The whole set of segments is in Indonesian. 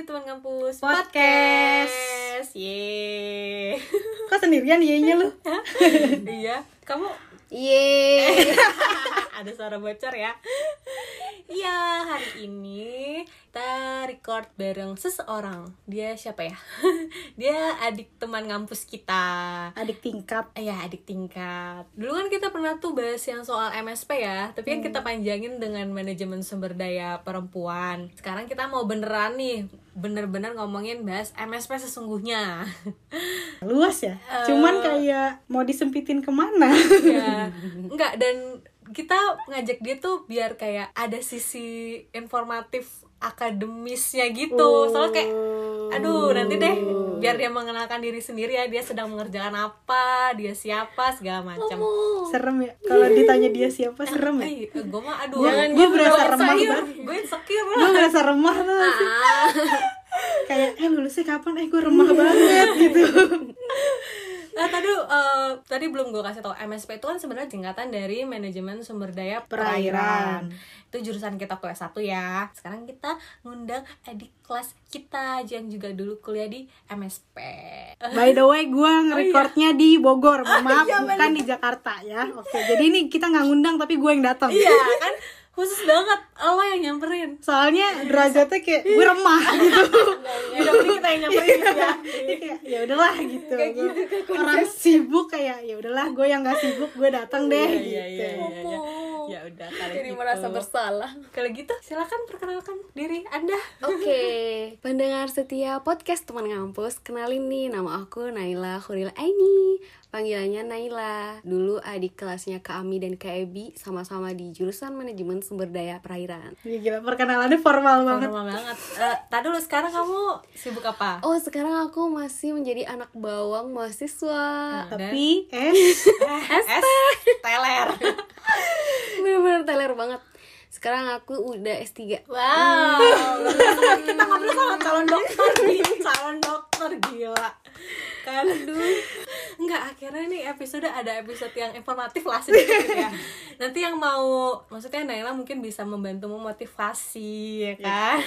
di teman kampus Podcast. Yeay. Kok sendirian iya lu? iya, kamu Yeay. ada suara bocor ya. Iya, hari ini kita record bareng seseorang. Dia siapa ya? Dia adik teman kampus kita. Adik tingkat. Iya, adik tingkat. Dulu kan kita pernah tuh bahas yang soal MSP ya, tapi kan kita panjangin dengan manajemen sumber daya perempuan. Sekarang kita mau beneran nih, bener-bener ngomongin bahas MSP sesungguhnya. Luas ya. Cuman kayak mau disempitin ke mana? ya, enggak dan kita ngajak dia tuh biar kayak ada sisi informatif akademisnya gitu. Soalnya kayak aduh nanti deh biar dia mengenalkan diri sendiri ya dia sedang mengerjakan apa dia siapa segala macam serem ya. Kalau ditanya dia siapa serem ya. gue mah aduh gua berasa remah insecure. banget. gue insecure Gue ngerasa remah tuh. kayak eh lulusnya kapan? Eh gue remah banget gitu. Nah, tadi eh, tadi belum gue kasih tau MSP itu kan sebenarnya singkatan dari manajemen sumber daya perairan. Perairan. Itu jurusan kita kelas 1 ya. Sekarang kita ngundang adik kelas kita yang juga dulu kuliah di MSP. By the way, gue ngerekordnya di Bogor. Mohon maaf, bukan di Jakarta ya. Oke, jadi ini kita nggak ngundang tapi gue yang datang. Iya kan khusus banget lo yang nyamperin. Soalnya derajatnya kayak gue remah gitu. Ya udah mending kita yang nyamperin ya. Ya udahlah gitu. Orang sibuk kayak ya udahlah gue yang gak sibuk gue datang deh Iya gitu. iya iya iya. Ya udah kalau Jadi gitu. merasa bersalah. Kalau gitu silakan perkenalkan diri Anda. Oke, pendengar setia podcast teman ngampus, kenalin nih nama aku Naila Khuril Aini. Panggilannya Naila. Dulu adik kelasnya Kak Ami dan Kak Ebi sama-sama di jurusan manajemen sumber daya perairan. Ih, Gila perkenalannya formal banget. Normal banget. Eh, tadi dulu sekarang kamu sibuk apa? Oh, sekarang aku masih menjadi anak bawang mahasiswa. Dan- Tapi eh es teler. Bener-bener teler banget. Sekarang aku udah S3. Wow. kita ngobrol sama calon dokter nih, calon dokter gila. Kan aduh. Enggak, akhirnya nih episode ada episode yang informatif lah sedikit gitu ya. Nanti yang mau maksudnya Naila mungkin bisa membantu memotivasi ya kan.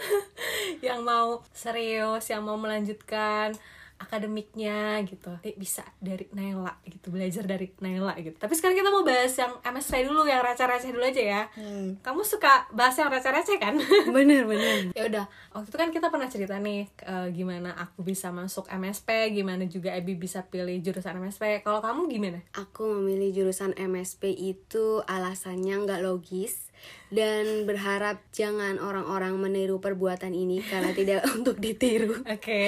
yang mau serius, yang mau melanjutkan akademiknya gitu. Bisa dari Naila gitu belajar dari Naila gitu. Tapi sekarang kita mau bahas yang MSC dulu yang receh-receh dulu aja ya. Hmm. kamu suka bahas yang receh-receh kan? Bener-bener. ya udah waktu itu kan kita pernah cerita nih eh, gimana aku bisa masuk MSP gimana juga Abi bisa pilih jurusan MSP kalau kamu gimana? Aku memilih jurusan MSP itu alasannya nggak logis dan berharap jangan orang-orang meniru perbuatan ini karena tidak untuk ditiru. oke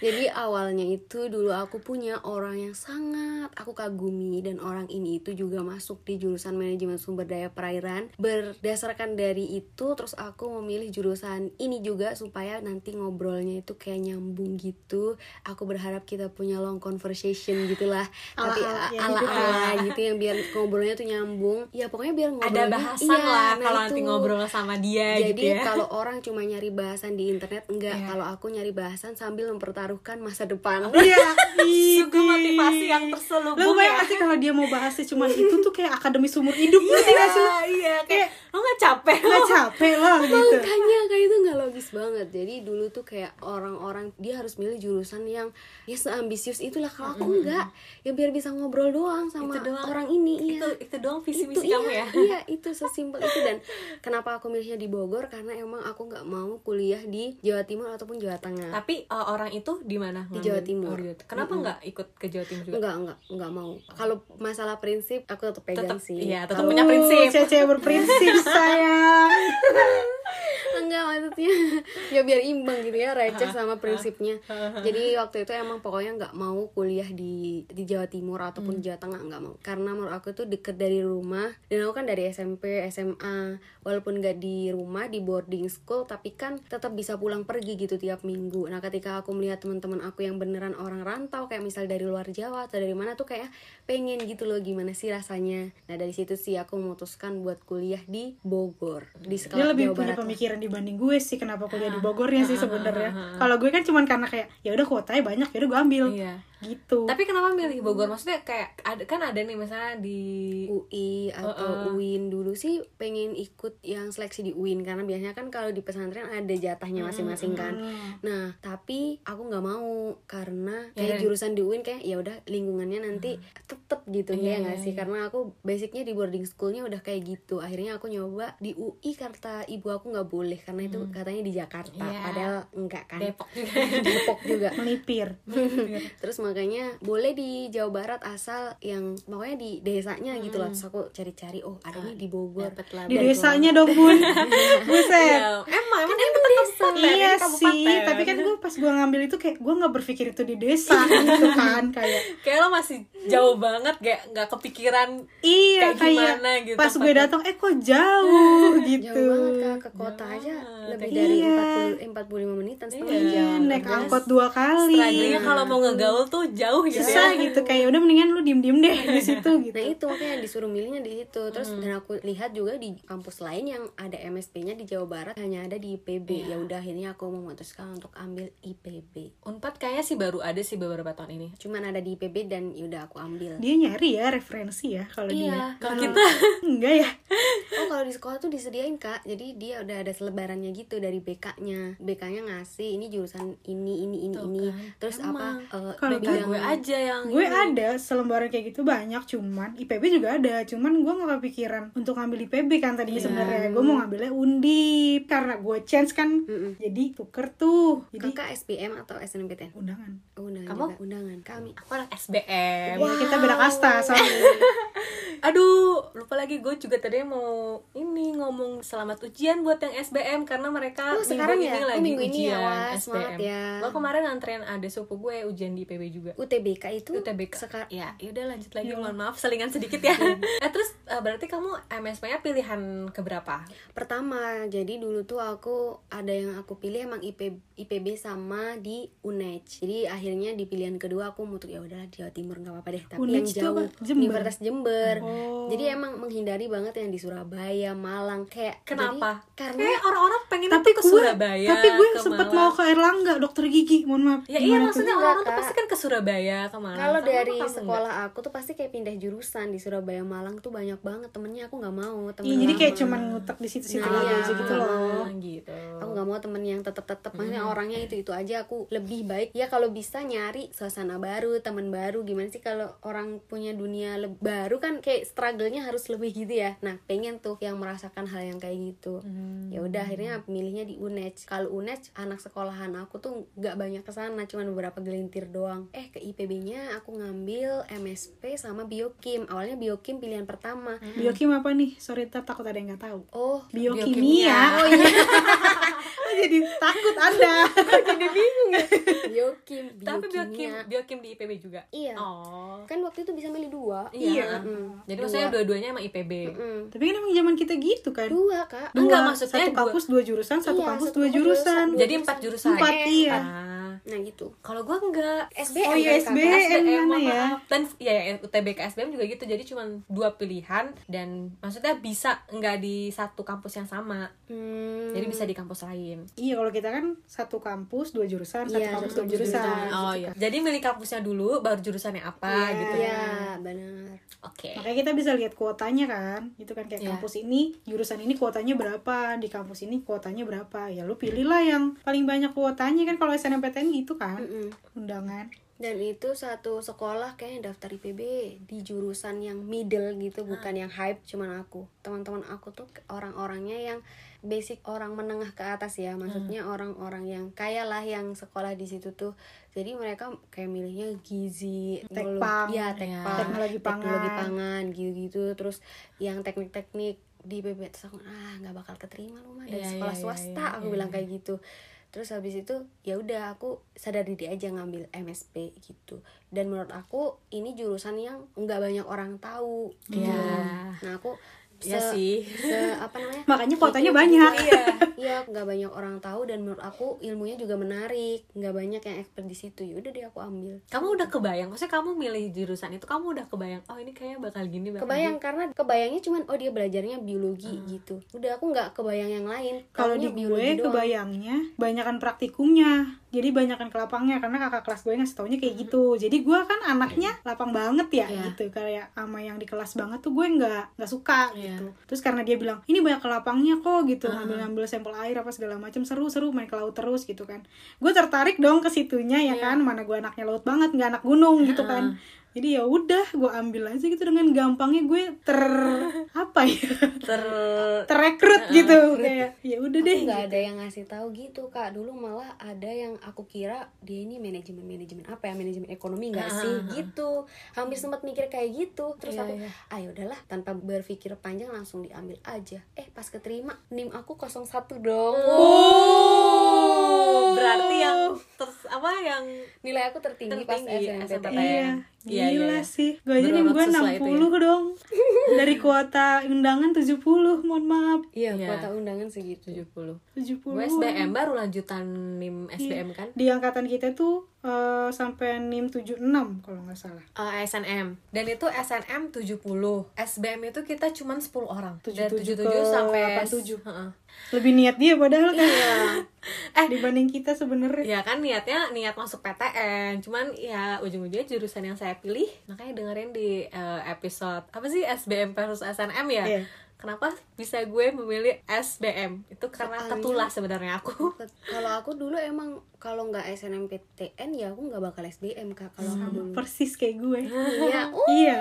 Jadi awalnya itu dulu aku punya orang yang sangat aku kagumi dan orang ini itu juga masuk di jurusan manajemen sumber daya perairan. Berdasarkan dari itu terus aku memilih jurusan ini juga supaya nanti ngobrolnya itu kayak nyambung gitu. Aku berharap kita punya long conversation gitulah. Tapi Ala-ala yang ala-ala gitu yang biar ngobrolnya tuh nyambung. Ya pokoknya biar ada ngobrolnya bahasan iya, lah nah kalau nanti itu. ngobrol sama dia Jadi gitu ya kalau orang cuma nyari bahasan di internet enggak, Iya. kalau aku nyari bahasan sambil mempertaruhkan masa depan. Iya, Sungguh motivasi yang Lo terselubung bayang ya sih kalau dia mau bahasnya cuma itu tuh kayak akademis umur hidup ngerti gak sih lo? iya iya kayak lo nggak capek capek loh gitu Makanya kayak itu nggak logis banget. Jadi dulu tuh kayak orang-orang dia harus milih jurusan yang ya seambisius itulah. Kalau aku enggak, ya biar bisa ngobrol doang sama Itu doang. orang ini. itu Iya. itu doang visi itu misi iya, kamu ya iya itu sesimpel itu dan kenapa aku milihnya di Bogor? Karena emang aku nggak mau kuliah di Jawa Timur ataupun Jawa Tengah. Tapi uh, orang itu di mana? Di? Jawa Timur. Oh, kenapa nggak ikut ke Jawa Timur juga? Enggak enggak enggak mau. Kalau masalah prinsip aku tetap pegang tetap sih. iya tetap punya prinsip. Cewek-cewek berprinsip sayang enggak maksudnya. Ya biar imbang gitu ya receh sama prinsipnya. jadi waktu itu emang pokoknya nggak mau kuliah di di Jawa Timur ataupun Jawa Tengah nggak mau. Karena menurut aku tuh deket dari rumah. Dan aku kan dari SMP SMA walaupun nggak di rumah di boarding school tapi kan tetap bisa pulang pergi gitu tiap minggu. Nah ketika aku melihat teman-teman aku yang beneran orang rantau kayak misal dari luar Jawa atau dari mana tuh kayak pengen gitu loh gimana sih rasanya. Nah dari situ sih aku memutuskan buat kuliah di Bogor di Dia sekolah lebih Jawa punya Barat pemikiran di dibanding gue sih kenapa kuliah di Bogornya sih sebenarnya kalau gue kan cuman karena kayak ya udah kuotanya banyak ya udah gue ambil Iya. gitu Tapi kenapa milih Bogor? Maksudnya kayak ada kan ada nih misalnya di UI atau UIN dulu sih pengen ikut yang seleksi di UIN karena biasanya kan kalau di pesantren ada jatahnya masing-masing kan. Nah, tapi aku nggak mau karena kayak dan- jurusan di UIN kayak ya udah lingkungannya nanti tetep gitu ya nggak sih? Karena aku basicnya di boarding schoolnya udah kayak gitu. Akhirnya aku nyoba di UI kata ibu aku nggak boleh karena itu katanya di Jakarta. Iya. Padahal enggak kan. Depok juga. Depok juga. melipir Terus makanya boleh di Jawa Barat asal yang pokoknya di desanya gitu lah. Terus aku cari-cari oh ada nih di Bogor. Lah. di desanya dong bun buset Iya, emang emang ini tetap kabupaten, iya ini kabupaten. sih tapi kan gue pas gue ngambil itu kayak gue nggak berpikir itu di desa gitu kan kayak kayak lo masih jauh banget kayak nggak kepikiran iya Kayak kayak, gimana gitu pas gue datang eh kok jauh gitu Jauh banget kak ke kota aja lebih Iya. dari 40 45 menitan setengah Iya. jam. naik angkot dua kali strugglingnya kalau mau ngegaul tuh jauh gitu susah ya gitu kayak udah mendingan lu diem diem deh di situ gitu Nah itu makanya disuruh milihnya di situ. Terus dan aku lihat juga di kampus lain yang ada MSP-nya di Jawa Barat hanya ada di IPB. Ya udah akhirnya aku memutuskan untuk ambil IPB. Unpad kayaknya sih baru ada sih beberapa tahun ini Cuman ada di IPB dan ya udah aku ambil. dia nyari ya referensi ya kalau dia Iya. kalau kita enggak ya Oh kalau di sekolah tuh disediain kak, jadi dia udah ada selebarannya gitu dari BK-nya. BK-nya ngasih ini jurusan ini ini ini Tuh ini. kan. Terus Emang. apa? eh, Kalau BK gue aja yang gue ini. ada selembaran kayak gitu banyak cuman IPB juga ada cuman gue nggak kepikiran untuk ngambil IPB kan tadi Iya. sebenarnya gue mau ngambilnya undip karena gue chance kan jadi tuker tuh jadi Kakak SBM atau SNMPTN? undangan Oh, undangan Kamu? juga. Undangan kami. aku anak SBM Ya, kita beda kasta soalnya aduh lupa lagi gue juga tadi mau ini ngomong selamat ujian buat yang SBM karena mereka Oh, sekarang minggu ya? ini Oh, lagi minggu ini ya, ujian wah, SBM semangat ya. gue kemarin nganterin ada sepupu gue ujian di IPB juga UTBK itu UTBK sekarang ya yaudah lanjut lagi Ya. mohon maaf selingan sedikit ya eh terus eh, berarti kamu MSP-nya pilihan keberapa pertama jadi dulu tuh aku ada yang aku pilih emang IP, IPB sama di UNED jadi akhirnya di pilihan kedua aku mutus ya udahlah Jawa Timur nggak apa-apa deh tapi UNED yang itu jauh apa? Jember? Universitas Jember Oh. jadi emang menghindari banget yang di Surabaya Malang kayak kenapa jadi, karena kayak orang-orang pengen tapi ke gue Surabaya tapi gue ke sempat Malang. mau ke Erlangga dokter gigi mohon maaf ya iya tuh? maksudnya Enggak, orang-orang tuh pasti kan ke Surabaya ke Malang. Kalau dari sekolah aku tuh pasti kayak pindah jurusan di Surabaya Malang tuh banyak banget temennya aku nggak mau temen Iya, jadi kayak cuman ngutek di situ-situ Nah, aja iya. gitu loh. Ah, gitu. Aku nggak mau temen yang tetep tetep maksudnya orangnya itu itu aja aku lebih baik. Ya kalau bisa nyari suasana baru teman baru gimana sih? Kalau orang punya dunia baru kan kayak struggle-nya harus lebih gitu ya. Nah pengen tuh yang merasakan hal yang kayak gitu. Ya udah akhirnya milihnya di UNED kalau UNED anak sekolahan aku tuh nggak banyak ke sana cuman beberapa gelintir doang. Eh ke IPB-nya aku ngambil MSP sama Biokim. Awalnya Biokim pilihan pertama. Biokim apa nih? Sorry takut ada yang nggak tahu. Oh biokimia Biokimia. oh iya. Jadi takut anda. Jadi bingung ya. Biokim tapi biokim biokim di IPB juga? Iya. oh. Kan waktu itu bisa milih dua. Iya. Mm. jadi maksudnya dua-duanya emang IPB Mm. tapi kan emang zaman kita gitu kan? Dua kak. Dua. Enggak, maksudnya satu dua. Kampus dua jurusan satu Iya, kampus satu dua kampus, jurusan dua jadi empat jurusan Empat, iya. Ah. Nah gitu kalau gua enggak SBM Oh iya, kan? SBM. SBM mana ya? dan ya ya, UTBK SBM juga gitu jadi cuma dua pilihan dan maksudnya bisa nggak di satu kampus yang sama Hmm. jadi bisa di kampus lain iya kalau kita kan satu kampus dua jurusan satu Iya, kampus dua jurusan jurusan. oh iya jadi milih kampusnya dulu baru jurusannya apa Iya. gitu Iya, benar. oke makanya kita bisa lihat kuotanya kan itu kan kayak Iya. kampus ini jurusan ini kuotanya berapa di kampus ini kuotanya berapa ya lu pilihlah yang paling banyak kuotanya kan kalau SNMPTN gitu kan Mm-mm. undangan Dan itu satu sekolah kayaknya daftar IPB di jurusan yang middle gitu, bukan yang hype cuman aku. Teman-teman aku tuh orang-orangnya yang basic orang menengah ke atas ya, maksudnya orang-orang yang kaya lah yang sekolah di situ tuh. Jadi mereka kayak milihnya gizi, teknologi, Tekpang, ya, ya, teknologi pangan. teknologi pangan gitu-gitu. Terus yang teknik-teknik di IPB terus aku ah nggak bakal keterima lu mah dari Iya, sekolah iya, swasta iya, aku iya, bilang iya. kayak gitu terus habis itu ya udah aku sadar diri aja ngambil MSP gitu dan menurut aku ini jurusan yang nggak banyak orang tahu gitu Iya. nah aku Iya se- sih. se- apa namanya Makanya kuotanya banyak. Iya. iya nggak banyak orang tahu dan menurut aku ilmunya juga menarik nggak banyak yang expert di situ ya udah deh aku ambil Kamu udah kebayang, maksudnya kamu milih jurusan itu, kamu udah kebayang, oh ini kayaknya bakal gini, bakal kebayang karena kebayangnya cuman oh dia belajarnya biologi Hmm. gitu udah aku nggak kebayang yang lain Kalau di gue doang. kebayangnya banyakan praktikumnya. Jadi banyakan ke lapangnya karena kakak kelas gue ngasih taunya kayak gitu. Jadi gue kan anaknya lapang banget ya Iya. gitu. Kayak sama yang di kelas banget tuh gue nggak nggak suka Iya. gitu. Terus karena dia bilang ini banyak ke lapangnya kok gitu, ngambil-ngambil sampel air apa segala macam seru-seru main ke laut terus gitu kan. Gue tertarik dong ke situnya ya kan. Mana gue anaknya laut banget nggak anak gunung gitu kan. Jadi ya udah gue ambil aja gitu dengan gampangnya gue ter apa ya? Ter terrekrut gitu. kayak ya udah deh nggak ada yang ngasih tahu gitu kak. Dulu malah ada yang aku kira dia ini manajemen manajemen apa ya? Manajemen ekonomi nggak sih? gitu. Hampir sempat mikir kayak gitu. Terus Iya, aku iya. ayo udahlah. Tanpa berpikir panjang langsung diambil aja. Eh pas keterima nim aku 01 dong. Oh, berarti yang terus apa yang nilai aku tertinggi, pas Tertinggi, SNMPTN Iya, Iya, gila iya. sih. Gue aja nih gue Bermaksus lah itu 60 dong. Dari kuota undangan 70, mohon maaf. iya Iya. kuota undangan segitu 70 70. Gue SBM baru lanjutan NIM SBM kan Di angkatan kita tuh eh, sampai NIM 76 kalau nggak salah. Eh, SNM dan itu SNM 70 SBM itu kita cuman 10 orang dari 77 77 ke sampai 87. Heeh. Lebih niat dia padahal kan. Iya. eh dibanding kita sebenarnya. ya kan niatnya niat masuk PTN cuman ya ujung-ujungnya jurusan yang saya pilih makanya dengerin di eh, episode apa sih SBM versus SNM ya Iya. kenapa bisa gue memilih SBM itu karena Soalnya- ketulah sebenarnya aku kalau aku dulu emang kalau nggak SNMPTN ya aku nggak bakal SBM kak kalau aku dulu Persis kayak gue. iya iya.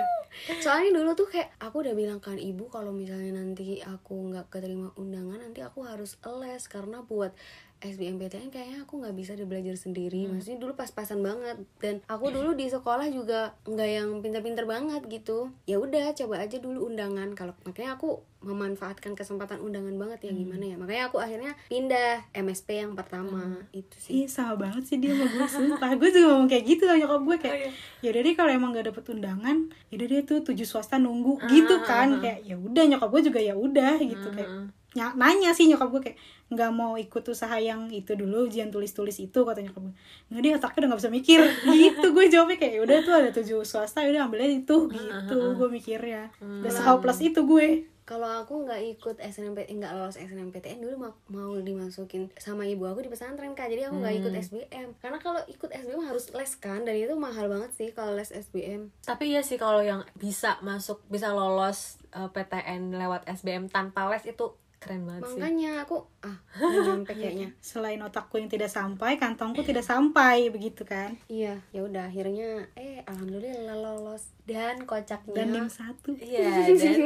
soalnya dulu tuh kayak aku udah bilang kan ibu kalau misalnya nanti aku nggak keterima undangan nanti aku harus les karena buat SBMPTN kayaknya aku nggak bisa dia belajar sendiri. Maksudnya dulu pas-pasan banget. Dan aku dulu di sekolah juga nggak yang pinter-pinter banget gitu. Ya udah coba aja dulu undangan. Kalau makanya aku memanfaatkan kesempatan undangan banget ya gimana ya? Makanya aku akhirnya pindah MSP yang pertama. Itu sih. Iya sama banget sih dia sama gue sumpah. Gue juga ngomong kayak gitu lah nyokap gue kayak Oh, iya. Yaudah deh kalau emang gak dapet undangan Yaudah deh tuh tujuh swasta nunggu. Gitu kan Kayak ya udah nyokap gue juga ya udah gitu kayak ny- nanya sih nyokap gue kayak nggak mau ikut usaha yang itu dulu ujian tulis tulis itu kata nyokap gue nggak dia otaknya udah nggak bisa mikir. Gitu gue jawabnya kayak "Ya udah tuh ada tujuh swasta udah ambilnya itu. Gitu gue mikirnya. Udah plus itu gue. Kalau aku nggak ikut SNMP nggak lolos SNMPTN dulu mau, mau dimasukin sama ibu aku di pesantren kak. Jadi aku nggak ikut SBM karena kalau ikut SBM harus les kan dan itu mahal banget sih kalau les SBM tapi ya sih kalau yang bisa masuk bisa lolos eh, PTN lewat SBM tanpa les itu keren banget sih. Makanya aku ah nyampe kayaknya. selain otakku yang tidak sampai kantongku tidak sampai begitu kan? Iya ya udah akhirnya eh alhamdulillah lolos. Dan kocaknya dan nim satu. Iya dan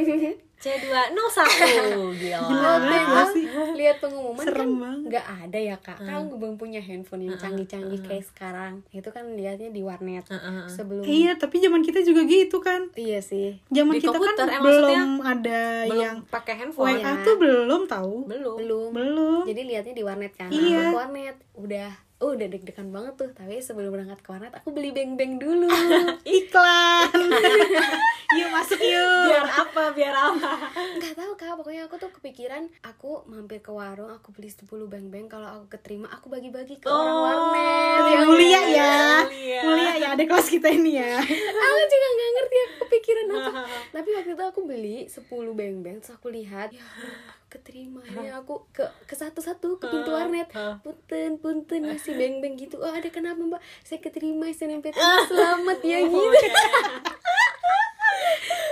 C201 gila. Gila itu sih. lihat pengumuman Serem kan banget. nggak ada ya kak. Kan gue belum punya handphone yang canggih-canggih kayak sekarang. Itu kan lihatnya di warnet sebelum iya tapi zaman kita juga gitu kan. Iya sih. Zaman Di kita komputer, kan eh, belum ada belum yang pakai handphone. WA tuh belum tahu. Belum. Belum. Belum. Jadi lihatnya di warnet kan. Iya. warnet. Udah oh udah deg-degan banget tuh. Tapi sebelum berangkat ke warnet aku beli beng-beng dulu. Iklan. Yuk masuk yuk. Biar apa? Biar apa? Nggak tahu kak. Pokoknya aku tuh kepikiran aku mampir ke warung aku beli 10 beng-beng. Kalau aku keterima aku bagi-bagi ke orang warnet. Oh, ya mulia ya. Mulia. mulia ya ada kelas kita ini ya. Aku juga nggak ngerti aku kepikiran apa. Tapi waktu itu aku beli 10 beng-beng terus aku lihat ya keterima. Ya aku ke ke satu-satu ke pintu warnet. Punten punten masih beng-beng gitu. Oh ada kenapa mbak? Saya keterima SNMPTN selamat ya gitu.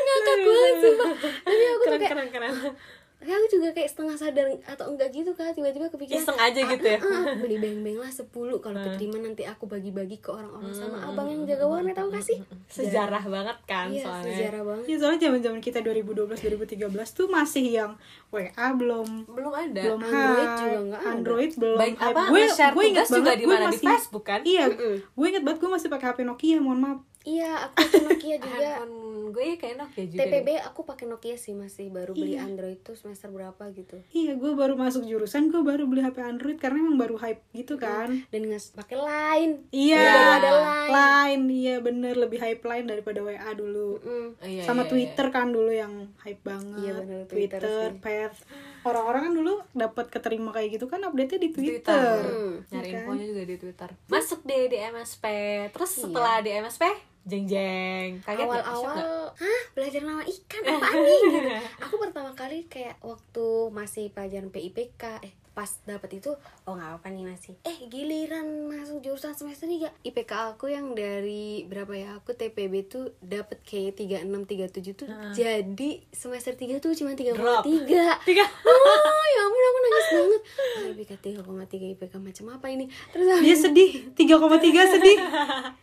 ngakak banget sumpah. Tapi aku tuh kayak keren keren Tapi aku juga kayak setengah sadar atau enggak gitu kan tiba-tiba kepikiran Iseng aja gitu ya? "Ah, ah, beli beng-beng lah 10 kalau keterima nanti aku bagi-bagi ke orang-orang sama abang yang jaga warnet tahu gak sih? Sejarah banget kan iya soalnya. sejarah banget. Ya soalnya zaman zaman kita 2012 2013 tuh masih yang WA belum. Belum ada. Belum Android juga nggak ada. Android belum Baik apa, gue gue ingat juga banget di mana? Di masih Facebook kan? iya gue ingat banget gue masih pakai HP Nokia mohon maaf. Iya aku Nokia juga handphone gue kayak Nokia juga TPB aku pakai Nokia sih masih baru beli Android tuh semester berapa gitu Iya, gue baru masuk jurusan, gue baru beli HP Android karena emang baru hype gitu kan. dan nggak pakai Line Iya, baru ada Line. Line, iya bener lebih hype Line daripada WA dulu. Mm. Oh, iya, Sama iya, Twitter kan dulu yang hype banget. Iya, bener, Twitter Twitter. Pet. Orang-orang kan dulu dapat keterima kayak gitu kan update-nya di iya. Twitter Twitter. Hmm. nyari Iya kan? infonya juga di Twitter masuk deh di MSP terus setelah di MSP jeng jeng kaget awal-awal nggak? hah? Belajar nama ikan? Apa nih? Gitu. aku pertama kali kayak waktu masih pelajaran PIPK eh pas dapat itu oh nggak apa nih masih eh giliran masuk jurusan semester 3 IPK aku yang dari berapa ya? Aku TPB tuh dapat kayak 36 37 tuh jadi semester 3 tuh cuma 3,3 Drop. tiga. Tiga. oh ya ampun aku nangis banget. Oh, IPK 3,3 IPK macam apa ini? Terus Dia sedih, 3,3 sedih.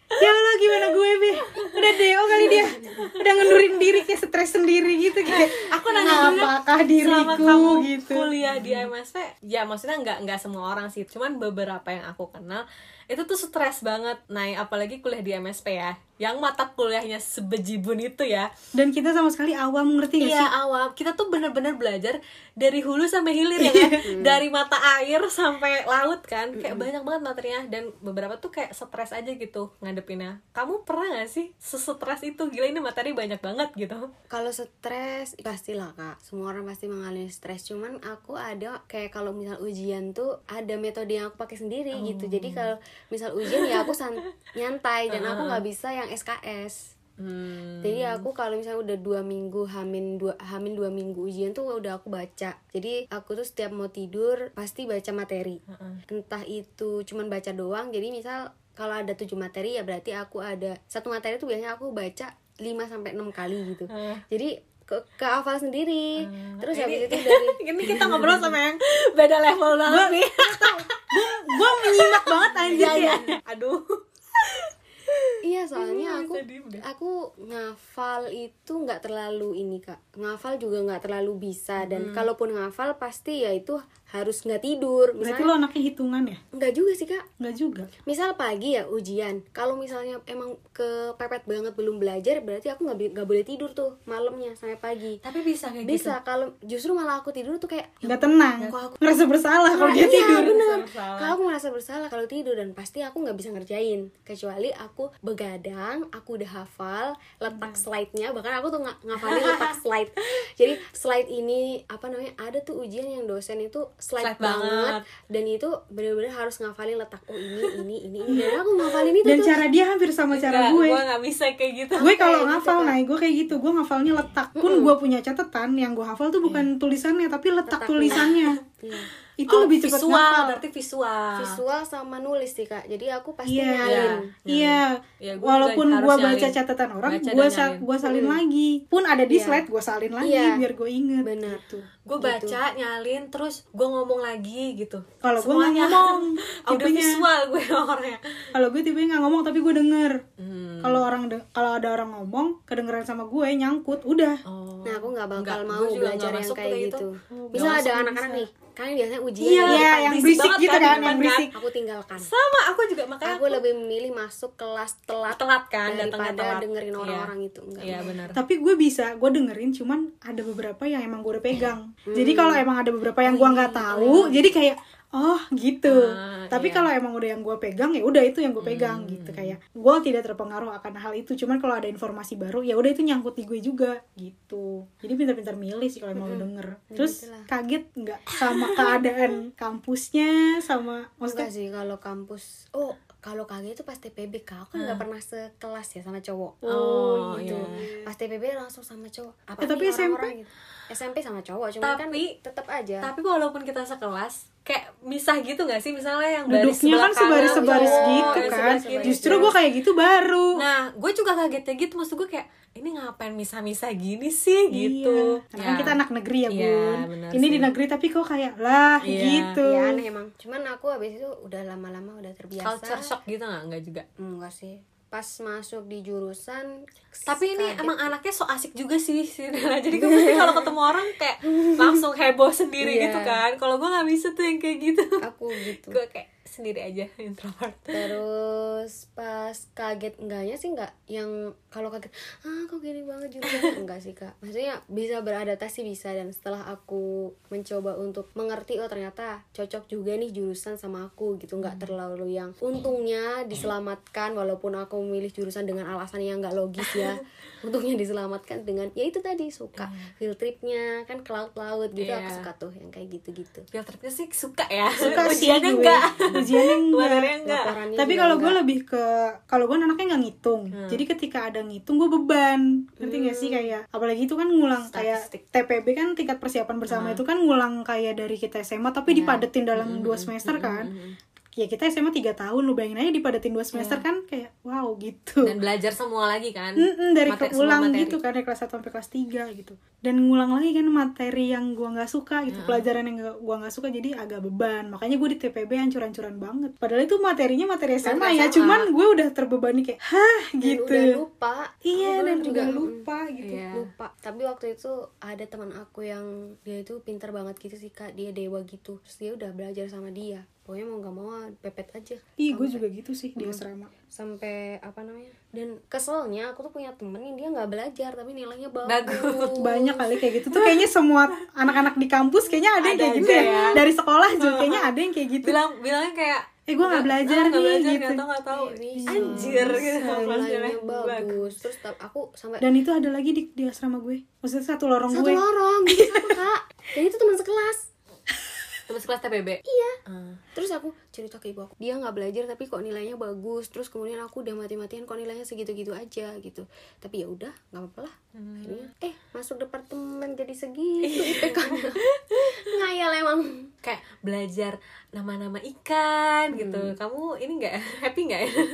Ya Allah gimana gue be? Udah DO kali dia Udah ngendurin diri kayak stres sendiri gitu kayak aku dulu Apakah selama diriku? kamu gitu kuliah di MSP ya maksudnya nggak nggak semua orang sih. Cuman beberapa yang aku kenal itu tuh stres banget nah apalagi kuliah di MSP ya yang mata kuliahnya sebejibun itu ya. Dan kita sama sekali awam ngerti gak Iya sih? awam. Kita tuh bener-bener belajar dari hulu sampai hilir ya kan? Dari mata air sampai laut kan? Kayak banyak banget materinya. Dan beberapa tuh kayak stres aja gitu ngadepinnya. Kamu pernah gak sih sesetres itu? Gila ini materi banyak banget gitu. Kalau stres pastilah kak. Semua orang pasti mengalami stres. Cuman aku ada kayak kalau misal ujian tuh ada metode yang aku pakai sendiri gitu. Jadi kalau misal ujian ya aku san- nyantai dan aku nggak bisa yang SKS hmm. jadi aku kalau misalnya udah dua minggu hamin dua hamin dua minggu ujian tuh udah aku baca. Jadi aku tuh setiap mau tidur pasti baca materi. Entah itu cuman baca doang jadi misal kalau ada tujuh materi ya berarti aku ada satu materi tuh biasanya aku baca 5 sampai enam kali gitu. Hmm. jadi ke kehafal sendiri. Terus habis itu dari ini kita ngobrol sama yang beda level banget nih. Gue menyimak banget anjir Iya, ya. iya. aduh iya soalnya aku sedih udah. aku ngafal itu nggak terlalu ini kak ngafal juga nggak terlalu bisa Hmm. dan kalaupun ngafal pasti ya itu harus nggak tidur. Berarti misalnya lo anaknya hitungan ya? nggak juga sih kak. Enggak juga? Misal pagi ya ujian. Kalau misalnya emang kepepet banget belum belajar berarti aku nggak nggak boleh tidur tuh malamnya sampai pagi. Tapi bisa kayak gitu? Bisa kalau justru malah aku tidur tuh kayak Enggak tenang. Kok aku- Ngerasa bersalah kalau dia iya, tidur. bener. Kalau aku merasa bersalah kalau tidur dan pasti aku nggak bisa ngerjain. Kecuali aku begadang, aku udah hafal letak slide-nya. Bahkan aku tuh nga- ngafalin letak slide. Jadi slide ini apa namanya ada tuh ujian yang dosen itu slide, Slide banget, banget. dan itu bener-bener harus ngafalin letak oh ini ini ini ini dan aku ngafalin itu Dan tuh. cara dia hampir sama cara gue gue nggak bisa kayak gitu gue kalau gitu, ngafal nah gue kayak gitu gue ngafalnya letak pun gue punya catatan yang gue hafal tuh bukan tulisannya tapi letak, Letaknya. tulisannya Iya. itu Oh, lebih cepat visual ngafal berarti visual Visual sama nulis sih kak. Jadi aku pasti Iya, nyalin. iya. Ya, gue Walaupun gue baca nyalin. catatan orang, gue sa gua salin lagi. Pun ada di Iya. slide, gue salin lagi Iya. biar gue inget. Bener. Gitu. Gue baca nyalin terus gue ngomong lagi gitu Kalau gue nggak ngomong, audio tipenya. visual gue orangnya Kalau gue tipe nggak ngomong tapi gue denger. hmm. Kalau orang de- kalau ada orang ngomong, kedengeran sama gue nyangkut, udah. oh. Nah aku nggak bakal Nggak, mau belajar yang masuk kayak gitu. gitu. Misal Nggak ada anak-anak bisa. nih, kalian biasanya ujian Iya, ya, Iya, yang berisik gitu kan kan, depan yang kan. berisik. aku tinggalkan. sama aku juga makanya Aku lebih memilih masuk kelas telat telat kan daripada telat dengerin Iya. orang-orang itu. Enggak. iya benar Tapi gue bisa, gue dengerin cuman ada beberapa yang emang gue udah pegang. Hmm. Jadi kalau emang ada beberapa yang gue nggak tahu, jadi kayak oh gitu. Ah, Tapi iya. kalau emang udah yang gue pegang ya udah itu yang gue pegang Hmm. gitu kayak gue tidak terpengaruh akan hal itu. Cuman kalau ada informasi baru ya udah itu nyangkut di gue juga gitu. Jadi pintar-pintar milih sih kalau emang lo denger. Terus gitulah. kaget nggak sama keadaan kampusnya sama maksudnya Enggak sih kalau kampus. Oh, kalau kaget itu pas TPB kak, aku kan nggak pernah sekelas ya sama cowok. Oh, gitu. iya. Pas TPB langsung sama cowok. Apa Eh, tapi nih SMP? orang-orang gitu? SMP sama cowok, cuman kan Tapi- tetap aja. tapi walaupun kita sekelas kayak misah gitu gak sih misalnya yang baris duduknya sebelah kan sebaris-sebaris kanan, gitu cowok, kan. Justru gitu. gue kayak gitu baru. Nah, gue juga kagetnya gitu, maksud gue kayak ini ngapain misah-misah gini sih gitu. Iya. Karena kan kita anak negeri ya, Iya, Bun. benar Ini sih. di negeri tapi kok kayak lah Iya. gitu. ya aneh emang. Cuman aku habis itu udah lama-lama udah terbiasa. Culture shock gitu nggak? Enggak juga. Enggak sih. Pas masuk di jurusan Tapi ini kaget. emang anaknya so asik juga sih, sih. Jadi gue pasti kalau ketemu orang kayak langsung heboh sendiri Iya. gitu kan. Kalau gue nggak bisa tuh yang kayak gitu. aku gitu. gue kayak sendiri aja introvert. Terus pas kaget enggaknya sih enggak yang kalau kaget ah kok gini banget jurusan enggak sih kak. Maksudnya bisa beradaptasi bisa dan setelah aku mencoba untuk mengerti oh ternyata cocok juga nih jurusan sama aku gitu. Nggak terlalu yang untungnya diselamatkan walaupun aku memilih jurusan dengan alasan yang nggak logis ya untungnya diselamatkan dengan ya itu tadi suka field tripnya kan ke laut-laut gitu aku Iya. suka tuh yang kayak gitu-gitu. Filternya sih suka ya. Suka sih ujiannya gue. enggak. Ujiannya enggak. enggak. Tapi kalau gue lebih ke kalau gue anaknya nggak ngitung. Jadi ketika ada ngitung gue beban. Ngerti gak sih? Kayak apalagi itu kan ngulang Statistik. kayak TPB kan tingkat persiapan bersama itu kan ngulang kayak dari kita SMA tapi dipadetin dalam dua semester kan ya kita SMA tiga tahun lu bayangin aja dipadetin dua semester kan kayak wow gitu. Dan belajar semua lagi kan? Mm-mm, dari Materi- ulang materi. gitu kan dari kelas 1 sampai kelas 3 gitu. Dan ngulang lagi kan materi yang gua nggak suka gitu pelajaran yang gua nggak suka jadi agak beban. Makanya gue di TPB hancur-hancuran banget. Padahal itu materinya materi SMA Materi ya SMA. cuman gue udah terbebani kayak hah? Dan gitu. udah lupa. Iya dan juga mm, lupa gitu. Iya. lupa. Tapi waktu itu ada teman aku yang dia itu pintar banget gitu sih kak. Dia dewa gitu. Terus dia udah belajar sama dia pokoknya mau nggak mau pepet aja Ih, gue juga gitu sih di asrama. sampai apa namanya dan keselnya aku tuh punya temen yang dia nggak belajar tapi nilainya bagus, Bagus. Banyak kali kayak gitu tuh kayaknya semua anak-anak di kampus kayaknya ada yang Ada kayak gitu ya. ya. Dari sekolah juga kayaknya ada yang kayak gitu. bilang bilangnya kayak Eh, gua nggak belajar ah, nggak nih, belajar gitu. nggak tahu nggak tahu Bisa. anjir gitu nilainya Bagus. bagus terus aku sampai Dan itu ada lagi di, di asrama gue. Maksudnya satu lorong satu gue. lorong gitu sama kak dan itu teman sekelas teman sekelas TPB iya Ah. Terus aku cerita ke ibu aku dia nggak belajar tapi kok nilainya bagus. Terus kemudian aku udah mati-matian kok nilainya segitu-gitu aja gitu. Tapi ya udah nggak apa-apa lah. Akhirnya eh masuk departemen jadi segitu IPK-nya ngayal emang. Kayak belajar nama-nama ikan gitu. Hmm. kamu ini nggak? Happy nggak? Ya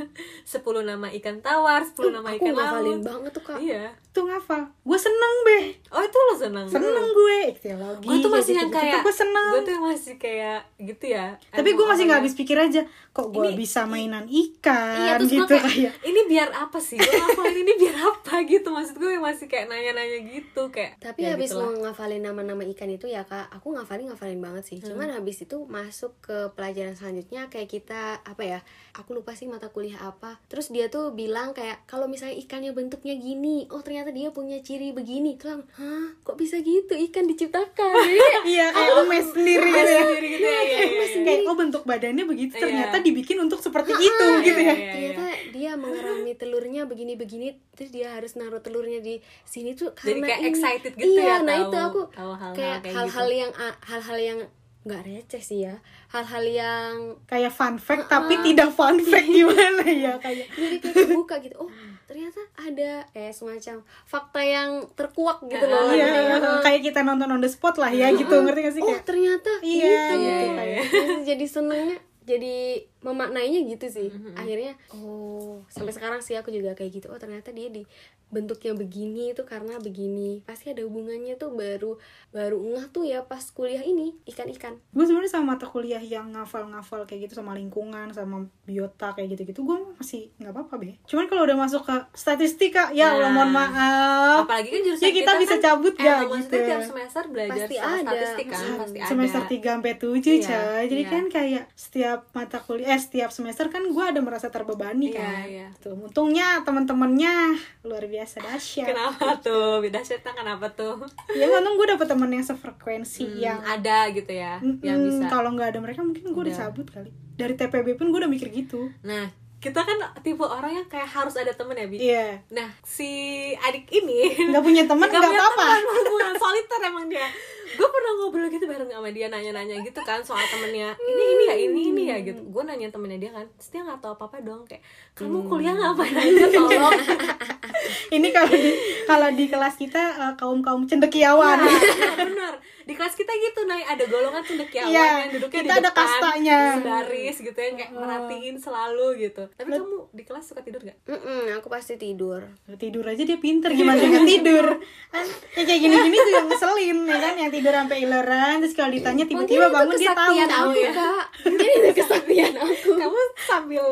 10 nama ikan tawar 10 nama aku ikan ngafalin laut banget tuh kak. Iya. Tuh ngafal. Gue seneng be. oh itu lo seneng? Seneng gue. Ikhtiologi. gue tuh masih yang kayak tuh gue seneng. gue tuh yang masih kayak gitu ya. Tapi gue masih nggak habis pikir aja. Kok gue bisa mainan ikan iya terus gitu kayak, kayak. ini biar apa sih gue ngafalin ini biar apa gitu maksud gue masih kayak nanya-nanya gitu kayak tapi ya habis gitulah. mau ngafalin nama-nama ikan itu ya kak aku ngafalin ngafalin banget sih Hmm. cuman habis itu masuk ke pelajaran selanjutnya kayak kita apa ya aku lupa sih mata kuliah apa terus dia tuh bilang kayak kalau misalnya ikannya bentuknya gini oh ternyata dia punya ciri begini terus hah kok bisa gitu ikan diciptakan Iya kayak emes sendiri gitu ya. sendiri gitu ya iya, iya, iya. Kayak oh bentuk badannya begitu Iya. ternyata dibikin untuk seperti itu gitu iya, ya. iya. ternyata dia mengerami telurnya begini-begini terus dia harus naruh telurnya di sini tuh Jadi karena kayak ini. excited gitu iya, ya, nah tahu- itu aku tahu hal-hal kayak kayak hal-hal gitu. yang hal-hal yang nggak receh sih ya hal-hal yang Kayak fun fact tapi tidak fun fact gimana ya kayak. jadi kayak kebuka gitu oh ternyata ada kayak semacam fakta yang terkuak gitu loh Iya, Kayak, kayak kita nonton on the spot lah ya gitu ngerti gak sih oh kayak ternyata Iya, gitu, iya, gitu. iya. Terus jadi senengnya jadi memaknainya gitu sih. Akhirnya oh sampai sekarang sih aku juga kayak gitu. Oh ternyata dia di bentuknya begini itu karena begini. Pasti ada hubungannya tuh baru baru ngeh tuh ya pas kuliah ini ikan-ikan. Gue sebenarnya sama mata kuliah yang ngafal-ngafal kayak gitu sama lingkungan sama biota kayak gitu-gitu gue masih nggak apa-apa be. Cuman kalau udah masuk ke statistika ya Allah mohon Nah. maaf. apalagi kan jurusan ya kita, bisa kan cabut gak maksudnya gitu. tiap semester belajar Pasti ada. statistik kan pasti ada. semester 3 sampai 7 Iya, coy. Jadi iya. kan kayak setiap mata kuliah setiap semester kan gue ada merasa terbebani Iya, kan. iya. tuh untungnya teman-temannya luar biasa dahsyat. Kenapa tuh? Beda cerita kenapa tuh? Ya untung gue dapet temen yang sefrekuensi yang yang ada gitu ya yang bisa. kalau nggak ada mereka mungkin gue udah. Udah. cabut kali. Dari TPB pun gue udah mikir gitu. Nah kita kan tipe orang yang kayak harus ada temen ya bi. Iya. Nah si adik ini nggak punya teman Gak nggak apa-apa. soliter emang dia. Gue pernah ngobrol gitu bareng sama dia nanya-nanya gitu kan soal temennya. Ini ini ya ini ini ya gitu. Gue nanya temennya dia kan terus dia nggak tahu apa apa dong? Kayak kamu kuliah ngapain aja tolong ini kalau di kalau di kelas kita kaum kaum cendekiawan. Iya, benar. Di kelas kita gitu nah ada golongan cendekiawan Iya, yang duduknya kita di ada depan kastanya. sebaris gitu yang kayak merhatiin selalu gitu. Tapi kamu di kelas suka tidur gak? Mm-mm, aku pasti tidur. Tidur aja dia pinter gimana nggak tidur? Kan ya kayak gini-gini juga ngeselin ya kan? Yang tidur sampai ileran terus kalau ditanya tiba-tiba bangun dia tahu. tahu ya. mungkin itu kesaktian aku. Kamu sambil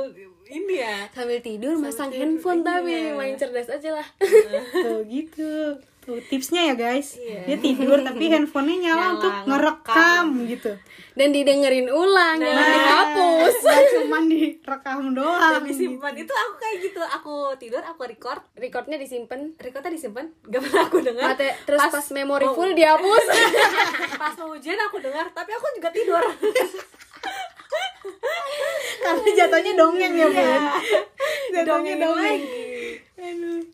ini ya sambil tidur masang handphone tapi iya. main cerdas aja lah. Tuh gitu. Tuh tipsnya ya guys. Dia tidur tapi handphonenya nyala untuk ngerekam. gitu. Dan didengerin ulang Nah. jangan dihapus. Gak cuman direkam doang dan disimpan. itu aku kayak gitu. Aku tidur aku record. Recordnya disimpan. Recordnya disimpan? Gak pernah aku dengar. Mate, terus pas, memori mau- full dihapus. Pas mau ujian aku dengar tapi aku juga tidur karena jatuhnya dongeng ya bu Iya. jatuhnya dongeng. Aduh.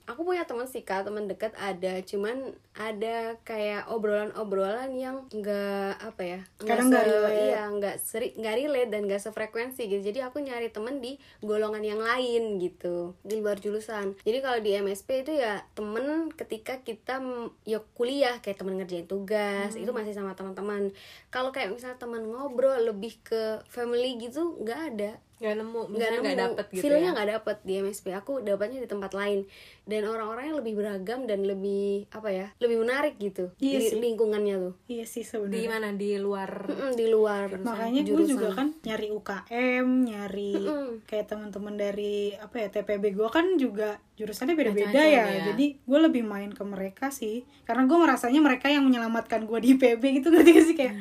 Aku punya teman sih kak teman dekat ada cuman ada kayak obrolan-obrolan yang enggak apa ya Kadang nggak iya nggak seri nggak relate dan nggak sefrekuensi gitu. Jadi aku nyari temen di golongan yang lain gitu di luar jurusan. Jadi kalau di MSP itu ya temen ketika kita ya kuliah kayak temen ngerjain tugas itu masih sama teman-teman. Kalau kayak misalnya teman ngobrol lebih ke family gitu nggak ada nggak nemu nggak nemu. dapet gitu feelnya ya? nggak dapet di MSP aku dapatnya di tempat lain. Dan orang-orangnya lebih beragam dan lebih apa ya lebih menarik gitu Iya di sih. lingkungannya tuh. Iya sih di sebenarnya mana? Di luar Mm-mm, di luar makanya gue juga kan nyari UKM nyari kayak teman-teman dari apa ya TPB gue kan juga jurusannya beda-beda ya. ya. jadi gue lebih main ke mereka sih. Karena gue merasanya mereka yang menyelamatkan gue di PB gitu ngerti gak sih? Kayak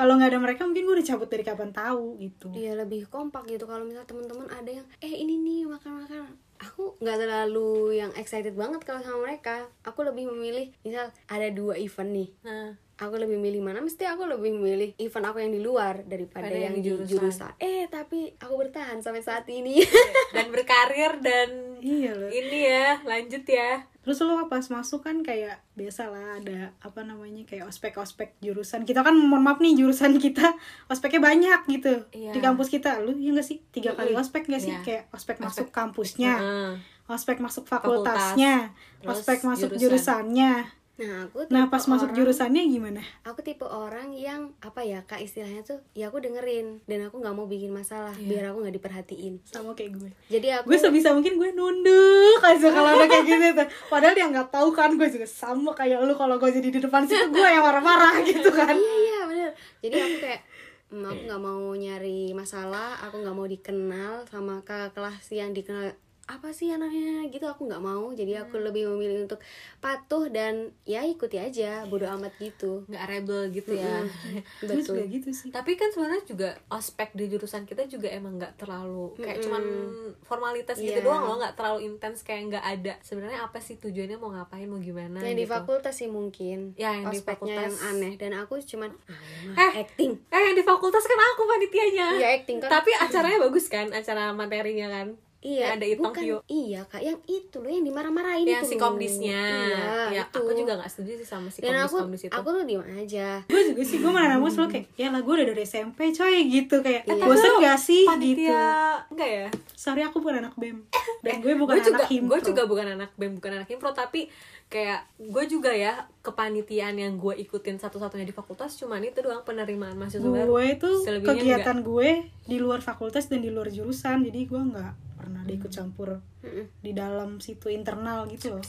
kalau nggak ada mereka mungkin gue udah cabut dari kapan tahu gitu. Iya lebih kompak gitu. Kalau misal teman-teman ada yang eh ini nih makan-makan. Aku nggak terlalu yang excited banget kalau sama mereka. Aku lebih memilih misal ada dua event nih. Nah aku lebih milih mana? Mesti aku lebih milih event aku yang di luar daripada Pada yang, yang di jurusan. jurusan. eh tapi aku bertahan sampai saat ini. Dan berkarir dan iya loh ini ya lanjut ya terus lo pas masuk kan kayak biasa lah ada apa namanya kayak ospek-ospek jurusan kita kan mohon maaf nih jurusan kita ospeknya banyak gitu Iya. di kampus kita lu ya nggak sih tiga kali ospek nggak sih Iya. kayak ospek masuk kampusnya Heeh. ospek masuk Fakultas. fakultasnya Terus ospek masuk jurusan. jurusannya nah aku nah pas masuk orang- jurusannya gimana? Aku tipe orang yang apa ya kak istilahnya tuh ya aku dengerin dan aku nggak mau bikin masalah biar aku nggak diperhatiin. Sama kayak gue. Jadi aku gue sebisa mungkin gue nunduk aja kalau ada kayak gitu tuh. Padahal dia nggak tahu kan gue juga sama kayak lu kalau gue jadi di depan situ gue yang marah-marah gitu kan. Iya iya bener. Jadi aku kayak "Hmm, aku nggak mau nyari masalah aku nggak mau dikenal sama kakak kelas yang dikenal apa sih anaknya? Gitu aku nggak mau. Jadi aku lebih memilih untuk patuh dan ya ikuti aja bodo amat gitu. Nggak rebel gitu ya. Gue betul. juga gitu sih. Tapi kan sebenarnya juga ospek di jurusan kita juga emang nggak terlalu kayak cuman formalitas gitu Iya. doang loh nggak terlalu intens kayak nggak ada sebenarnya apa sih tujuannya mau ngapain mau gimana yang di gitu. fakultas sih mungkin. Ya, yang di ospeknya yang fakultas. aneh. Dan aku cuman Eh. acting. Eh yang di fakultas kan aku panitianya. Iya, acting kan. tapi acaranya bagus kan acara materinya kan Iya, Yang ada Itong bukan. iya kak, yang itu loh yang dimarah-marahin yang itu si loh. komdisnya. Iya, ya itu. aku juga nggak setuju sih sama si Dan komdis aku, komdis itu. aku tuh diem aja. gue juga sih gue mana namun selalu kayak ya lah gue udah dari SMP coy gitu kayak Iya. bosen gak sih? Gitu. panitia enggak ya? Sorry aku bukan anak bem dan gue bukan gue juga anak himpro. gue juga bukan anak bem bukan anak himpro tapi kayak gue juga ya kepanitiaan yang gue ikutin satu-satunya di fakultas cuman itu doang penerimaan mahasiswa baru. Gue itu kegiatan gue di luar fakultas dan di luar jurusan jadi gue nggak pernah Hmm. diikut campur di dalam situ internal gitu loh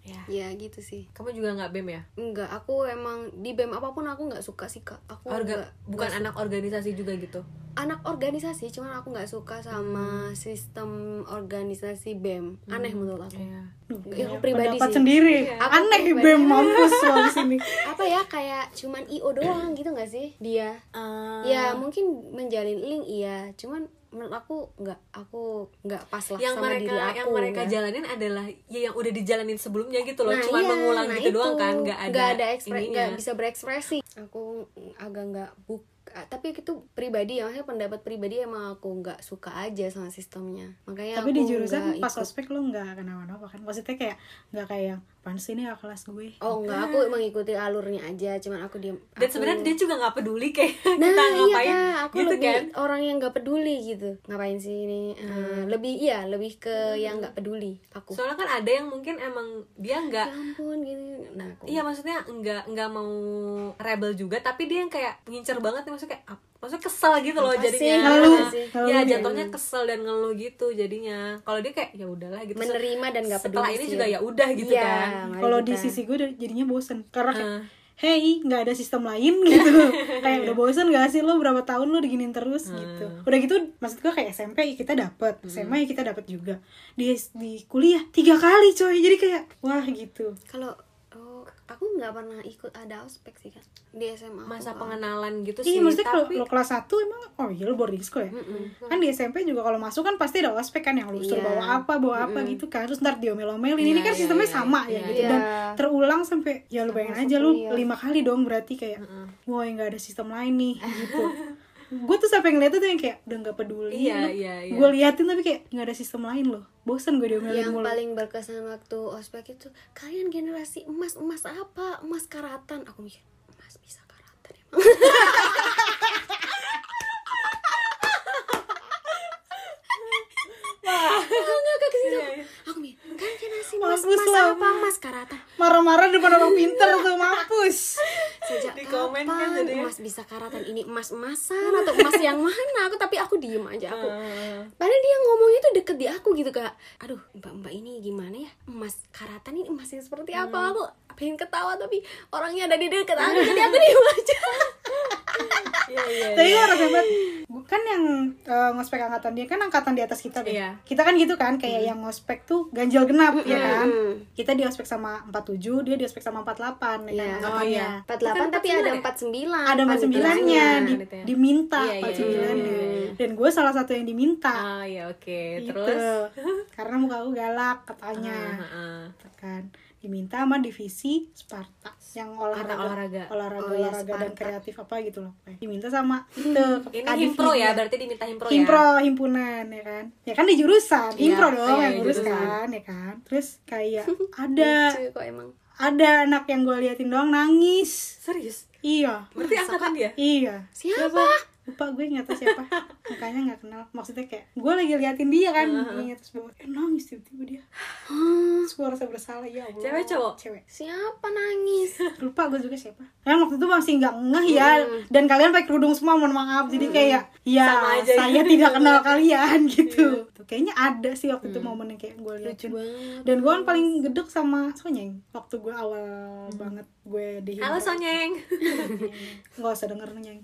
ya Ya gitu sih. kamu juga nggak bem ya Enggak, aku emang di BEM apa pun aku nggak suka sih kak. Aku Orga, nggak- bukan nggak anak organisasi juga gitu anak organisasi, cuman aku nggak suka sama sistem organisasi BEM. Aneh menurut aku. Iya. Duh, Ya, aku pribadi pendapat sih. sendiri Aku aneh pribadi. bem mampus loh di sini Apa ya kayak cuman IO doang gitu nggak sih dia? Eh, Ya mungkin menjalin link iya, cuman menurut aku nggak aku nggak pas lah yang sama mereka diri aku. yang mereka nggak. jalanin adalah ya yang udah dijalanin sebelumnya gitu loh Nah, cuma iya, mengulang nah gitu itu. doang kan nggak ada nggak ada nggak bisa berekspresi aku agak nggak buk ah, tapi itu pribadi ya maksudnya pendapat pribadi emang aku nggak suka aja sama sistemnya makanya tapi aku di jurusan pas ikut. ospek lo nggak kenapa-napa kan maksudnya kayak nggak kayak pan sini ya kelas gue? Oh enggak aku mengikuti alurnya aja cuman aku diam dan aku- sebenarnya dia juga nggak peduli kayak nah kita iya ngapain kak. Aku gitu lebih kan? orang yang nggak peduli gitu. Ngapain sih ini? Eh, lebih iya lebih ke yang nggak peduli aku. Soalnya kan ada yang mungkin emang dia nggak ya ampun gitu. Nah aku Iya maksudnya nggak nggak mau rebel juga tapi dia yang kayak ngincer banget nih maksudnya kayak maksudnya kesel gitu loh Apa sih? jadinya Ngeluh. Ngeluh ya ya. jatuhnya kesel dan ngeluh gitu jadinya. Kalau dia kayak ya udahlah gitu. Menerima dan nggak peduli setelah ini sih. juga ya udah gitu Iya, kan mari kalau di kita- sisi gue udah jadinya bosen. Karena kayak Heeh. hey nggak ada sistem lain gitu. Kayak udah bosen gak sih lo? Berapa tahun lo diginin terus? Gitu. Udah gitu maksud gue kayak SMP kita dapet. SMA ya kita dapet juga. Di di kuliah tiga kali coy. Jadi kayak wah gitu. Kalau aku nggak pernah ikut ada ospek sih kan di SMA aku, masa Kak. pengenalan gitu sih Iya, maksudnya kalau tapi lo kelas 1 emang oh iya lo boarding school ya? Kan di SMP juga kalau masuk kan pasti ada ospek kan yang lu suruh Iya. bawa apa, bawa apa gitu kan. Terus ntar diomel-omelin. Ini Iya, kan iya, sistemnya iya, sama iya, ya gitu. iya. Dan terulang sampai ya lu bayangin aja lu kuliah. lima kali dong berarti kayak wah nggak ada sistem lain nih gitu. gue tuh sampai ngeliatnya tuh yang kayak udah nggak peduli Iya, iya, iya. gue liatin tapi kayak nggak ada sistem lain loh. Bosan gue diomelin yang mulu. paling berkesan waktu ospek itu kalian generasi emas emas apa? Emas karatan. Aku mikir emas bisa karatan emang Enggak, kak, ke sini Iya, aku, aku mikir kan generasi emas Mampus emas lo. apa emas karatan marah-marah depan orang pinter tuh mampus. Sejak Di komen kan kapan jadinya. emas bisa karatan ini emas emasan atau emas yang mana? Aku tapi aku diem aja. Aku Eh, Padahal dia ngomongnya tuh deket di aku gitu kak. Aduh mbak mbak ini gimana ya? Emas karatan ini emas yang seperti apa? Aku pengen ketawa tapi orangnya ada di deket. Aku Jadi aku diem aja iya iya Tadi gue ngerasa banget Gue kan yang eh, ngospek angkatan dia kan angkatan di atas kita deh. Iya. Kita kan gitu kan kayak yang ngospek tuh ganjil genap ya kan. Mm. Kita di ospek sama 47, dia di ospek sama 48 ya Iya. kan Oh, iya. 48 tapi ada 49 Ada 49 nya di, Gitu ya. diminta Iya, iya, 49 iya, nya. iya, iya. Dan gue salah satu yang diminta. ah ya oke gitu. terus Karena muka gue galak katanya. Ah, ah. Gitu kan diminta sama divisi Sparta yang olahraga olahraga. olahraga, Oh, iya, olahraga dan Sparta. kreatif apa gitu loh diminta sama itu ini himpro ya berarti diminta himpro, himpro himpunan ya kan? Ya kan di jurusan Iya, himpro dong iya, yang ngurus jurusan. kan ya kan? Terus kayak ada Lucu kok emang. ada anak yang gue liatin doang nangis. Ya serius? Iya. Berarti angkatan dia? Iya. Siapa? Lupa gue nggak tahu siapa. Mukanya nggak kenal. Maksudnya kayak gue lagi liatin dia kan. Gue ingat terus bawa eh, nangis tiba-tiba dia. Terus gue rasa bersalah ya Allah Cewek, cowok? cewek. Siapa nangis? lupa gue juga siapa. Kan waktu itu masih nggak ngeh ya. Dan kalian pakai kerudung semua mohon maaf. Jadi kayak ya Sama aja. saya gitu. tidak kenal kalian gitu. Tuh, kayaknya ada sih waktu itu momen yang kayak gue Lucu liatin. dan gue kan paling gedek sama Sonyeng waktu gue awal banget gue di halo Sonyeng. Nggak usah denger Nyeng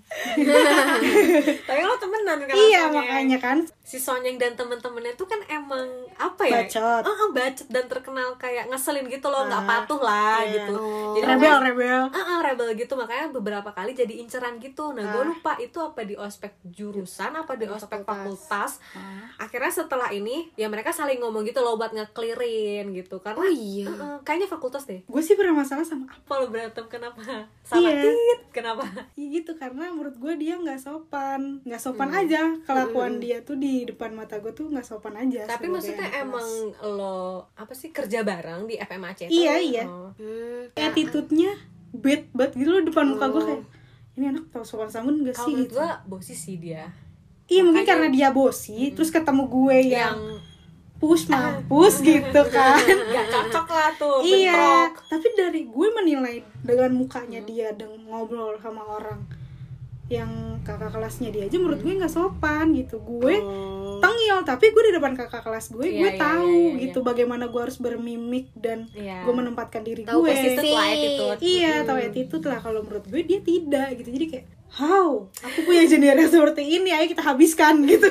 tapi lo temenan kan. Makanya kan. Si Sonyeng dan temen-temennya tuh kan emang apa ya? Bacot. Ah, ah, bacot dan terkenal kayak ngeselin gitu loh nggak Ah, patuh lah iya. gitu. Oh. jadi rebel makanya- rebel. Ah, ah, rebel gitu. Makanya beberapa kali jadi inceran gitu. Nah gue Ah. lupa itu apa di ospek jurusan apa di ospek fakultas. Ah. akhirnya setelah ini ya mereka saling ngomong gitu loh buat ngeklirin gitu. Karena Oh iya. Ah, ah, kayaknya fakultas deh. Gue sih pernah masalah sama apa lo berantem? Kenapa? Sama Iya. Tit kenapa? Ya gitu karena menurut gue dia nggak sopan. Nggak sopan aja kelakuan dia tuh di depan mata gue tuh nggak sopan aja tapi maksudnya emang lo apa sih kerja bareng di FMAC Iya, tuh? iya. Oh. Hmm, attitude-nya bad banget gitu loh depan muka gue kayak ini anak tau sopan sambun gak sih? gitu. gue bosi sih dia. Iya mungkin makanya- karena dia bosi terus ketemu gue yang, yang push mampus gitu kan. Gak cocok lah tuh iya bentrok. tapi dari gue menilai dengan mukanya dia dan ngobrol sama orang yang kakak kelasnya dia aja menurut gue nggak sopan gitu. Gue Oh. tengil tapi gue di depan kakak kelas gue Iya, gue iya, tahu iya, iya, gitu bagaimana gue harus bermimik dan Iya. gue menempatkan diri Tahu gue. Attitude. Iya tahu attitude lah. Kalau menurut gue dia tidak gitu. Jadi kayak how? Aku punya jendela seperti ini ayo kita habiskan gitu.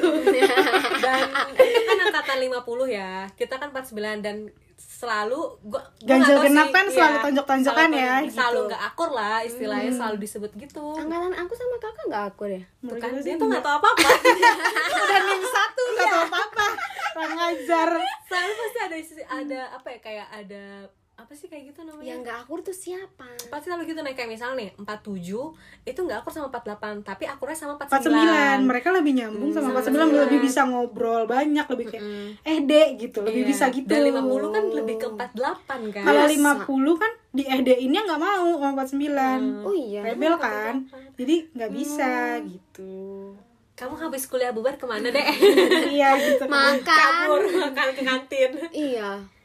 Dan itu kan angkatan 50 ya. Kita kan 49 dan selalu gua, gua Ganjil nggak tahu genap sih, kan selalu iya, tonjok-tonjokan selalu ya, gitu. selalu gak akur lah istilahnya selalu disebut gitu Angkatan aku sama kakak nggak akur ya? Menurut kan gue dia tuh enggak. gak tau apa-apa udah nim satu nggak tahu apa apa ngajar selalu pasti ada isi- ada apa ya kayak ada apa sih kayak gitu namanya Yang nggak akur tuh siapa? pasti selalu gitu nih kayak misalnya nih 47 itu nggak akur sama 48 tapi akurnya sama 49 49 mereka lebih nyambung sama sama 49 49. lebih bisa ngobrol banyak lebih kayak Mm. eh dek gitu lebih Iya. bisa gitu dan 50 kan lebih ke 48 kan kalau Masa? 50 kan di ED ini nggak mau sama 49 Oh iya. rebel kan jadi nggak bisa gitu kamu habis kuliah bubar ke mana deh iya gitu Makan. kabur makan ke kantin Iya.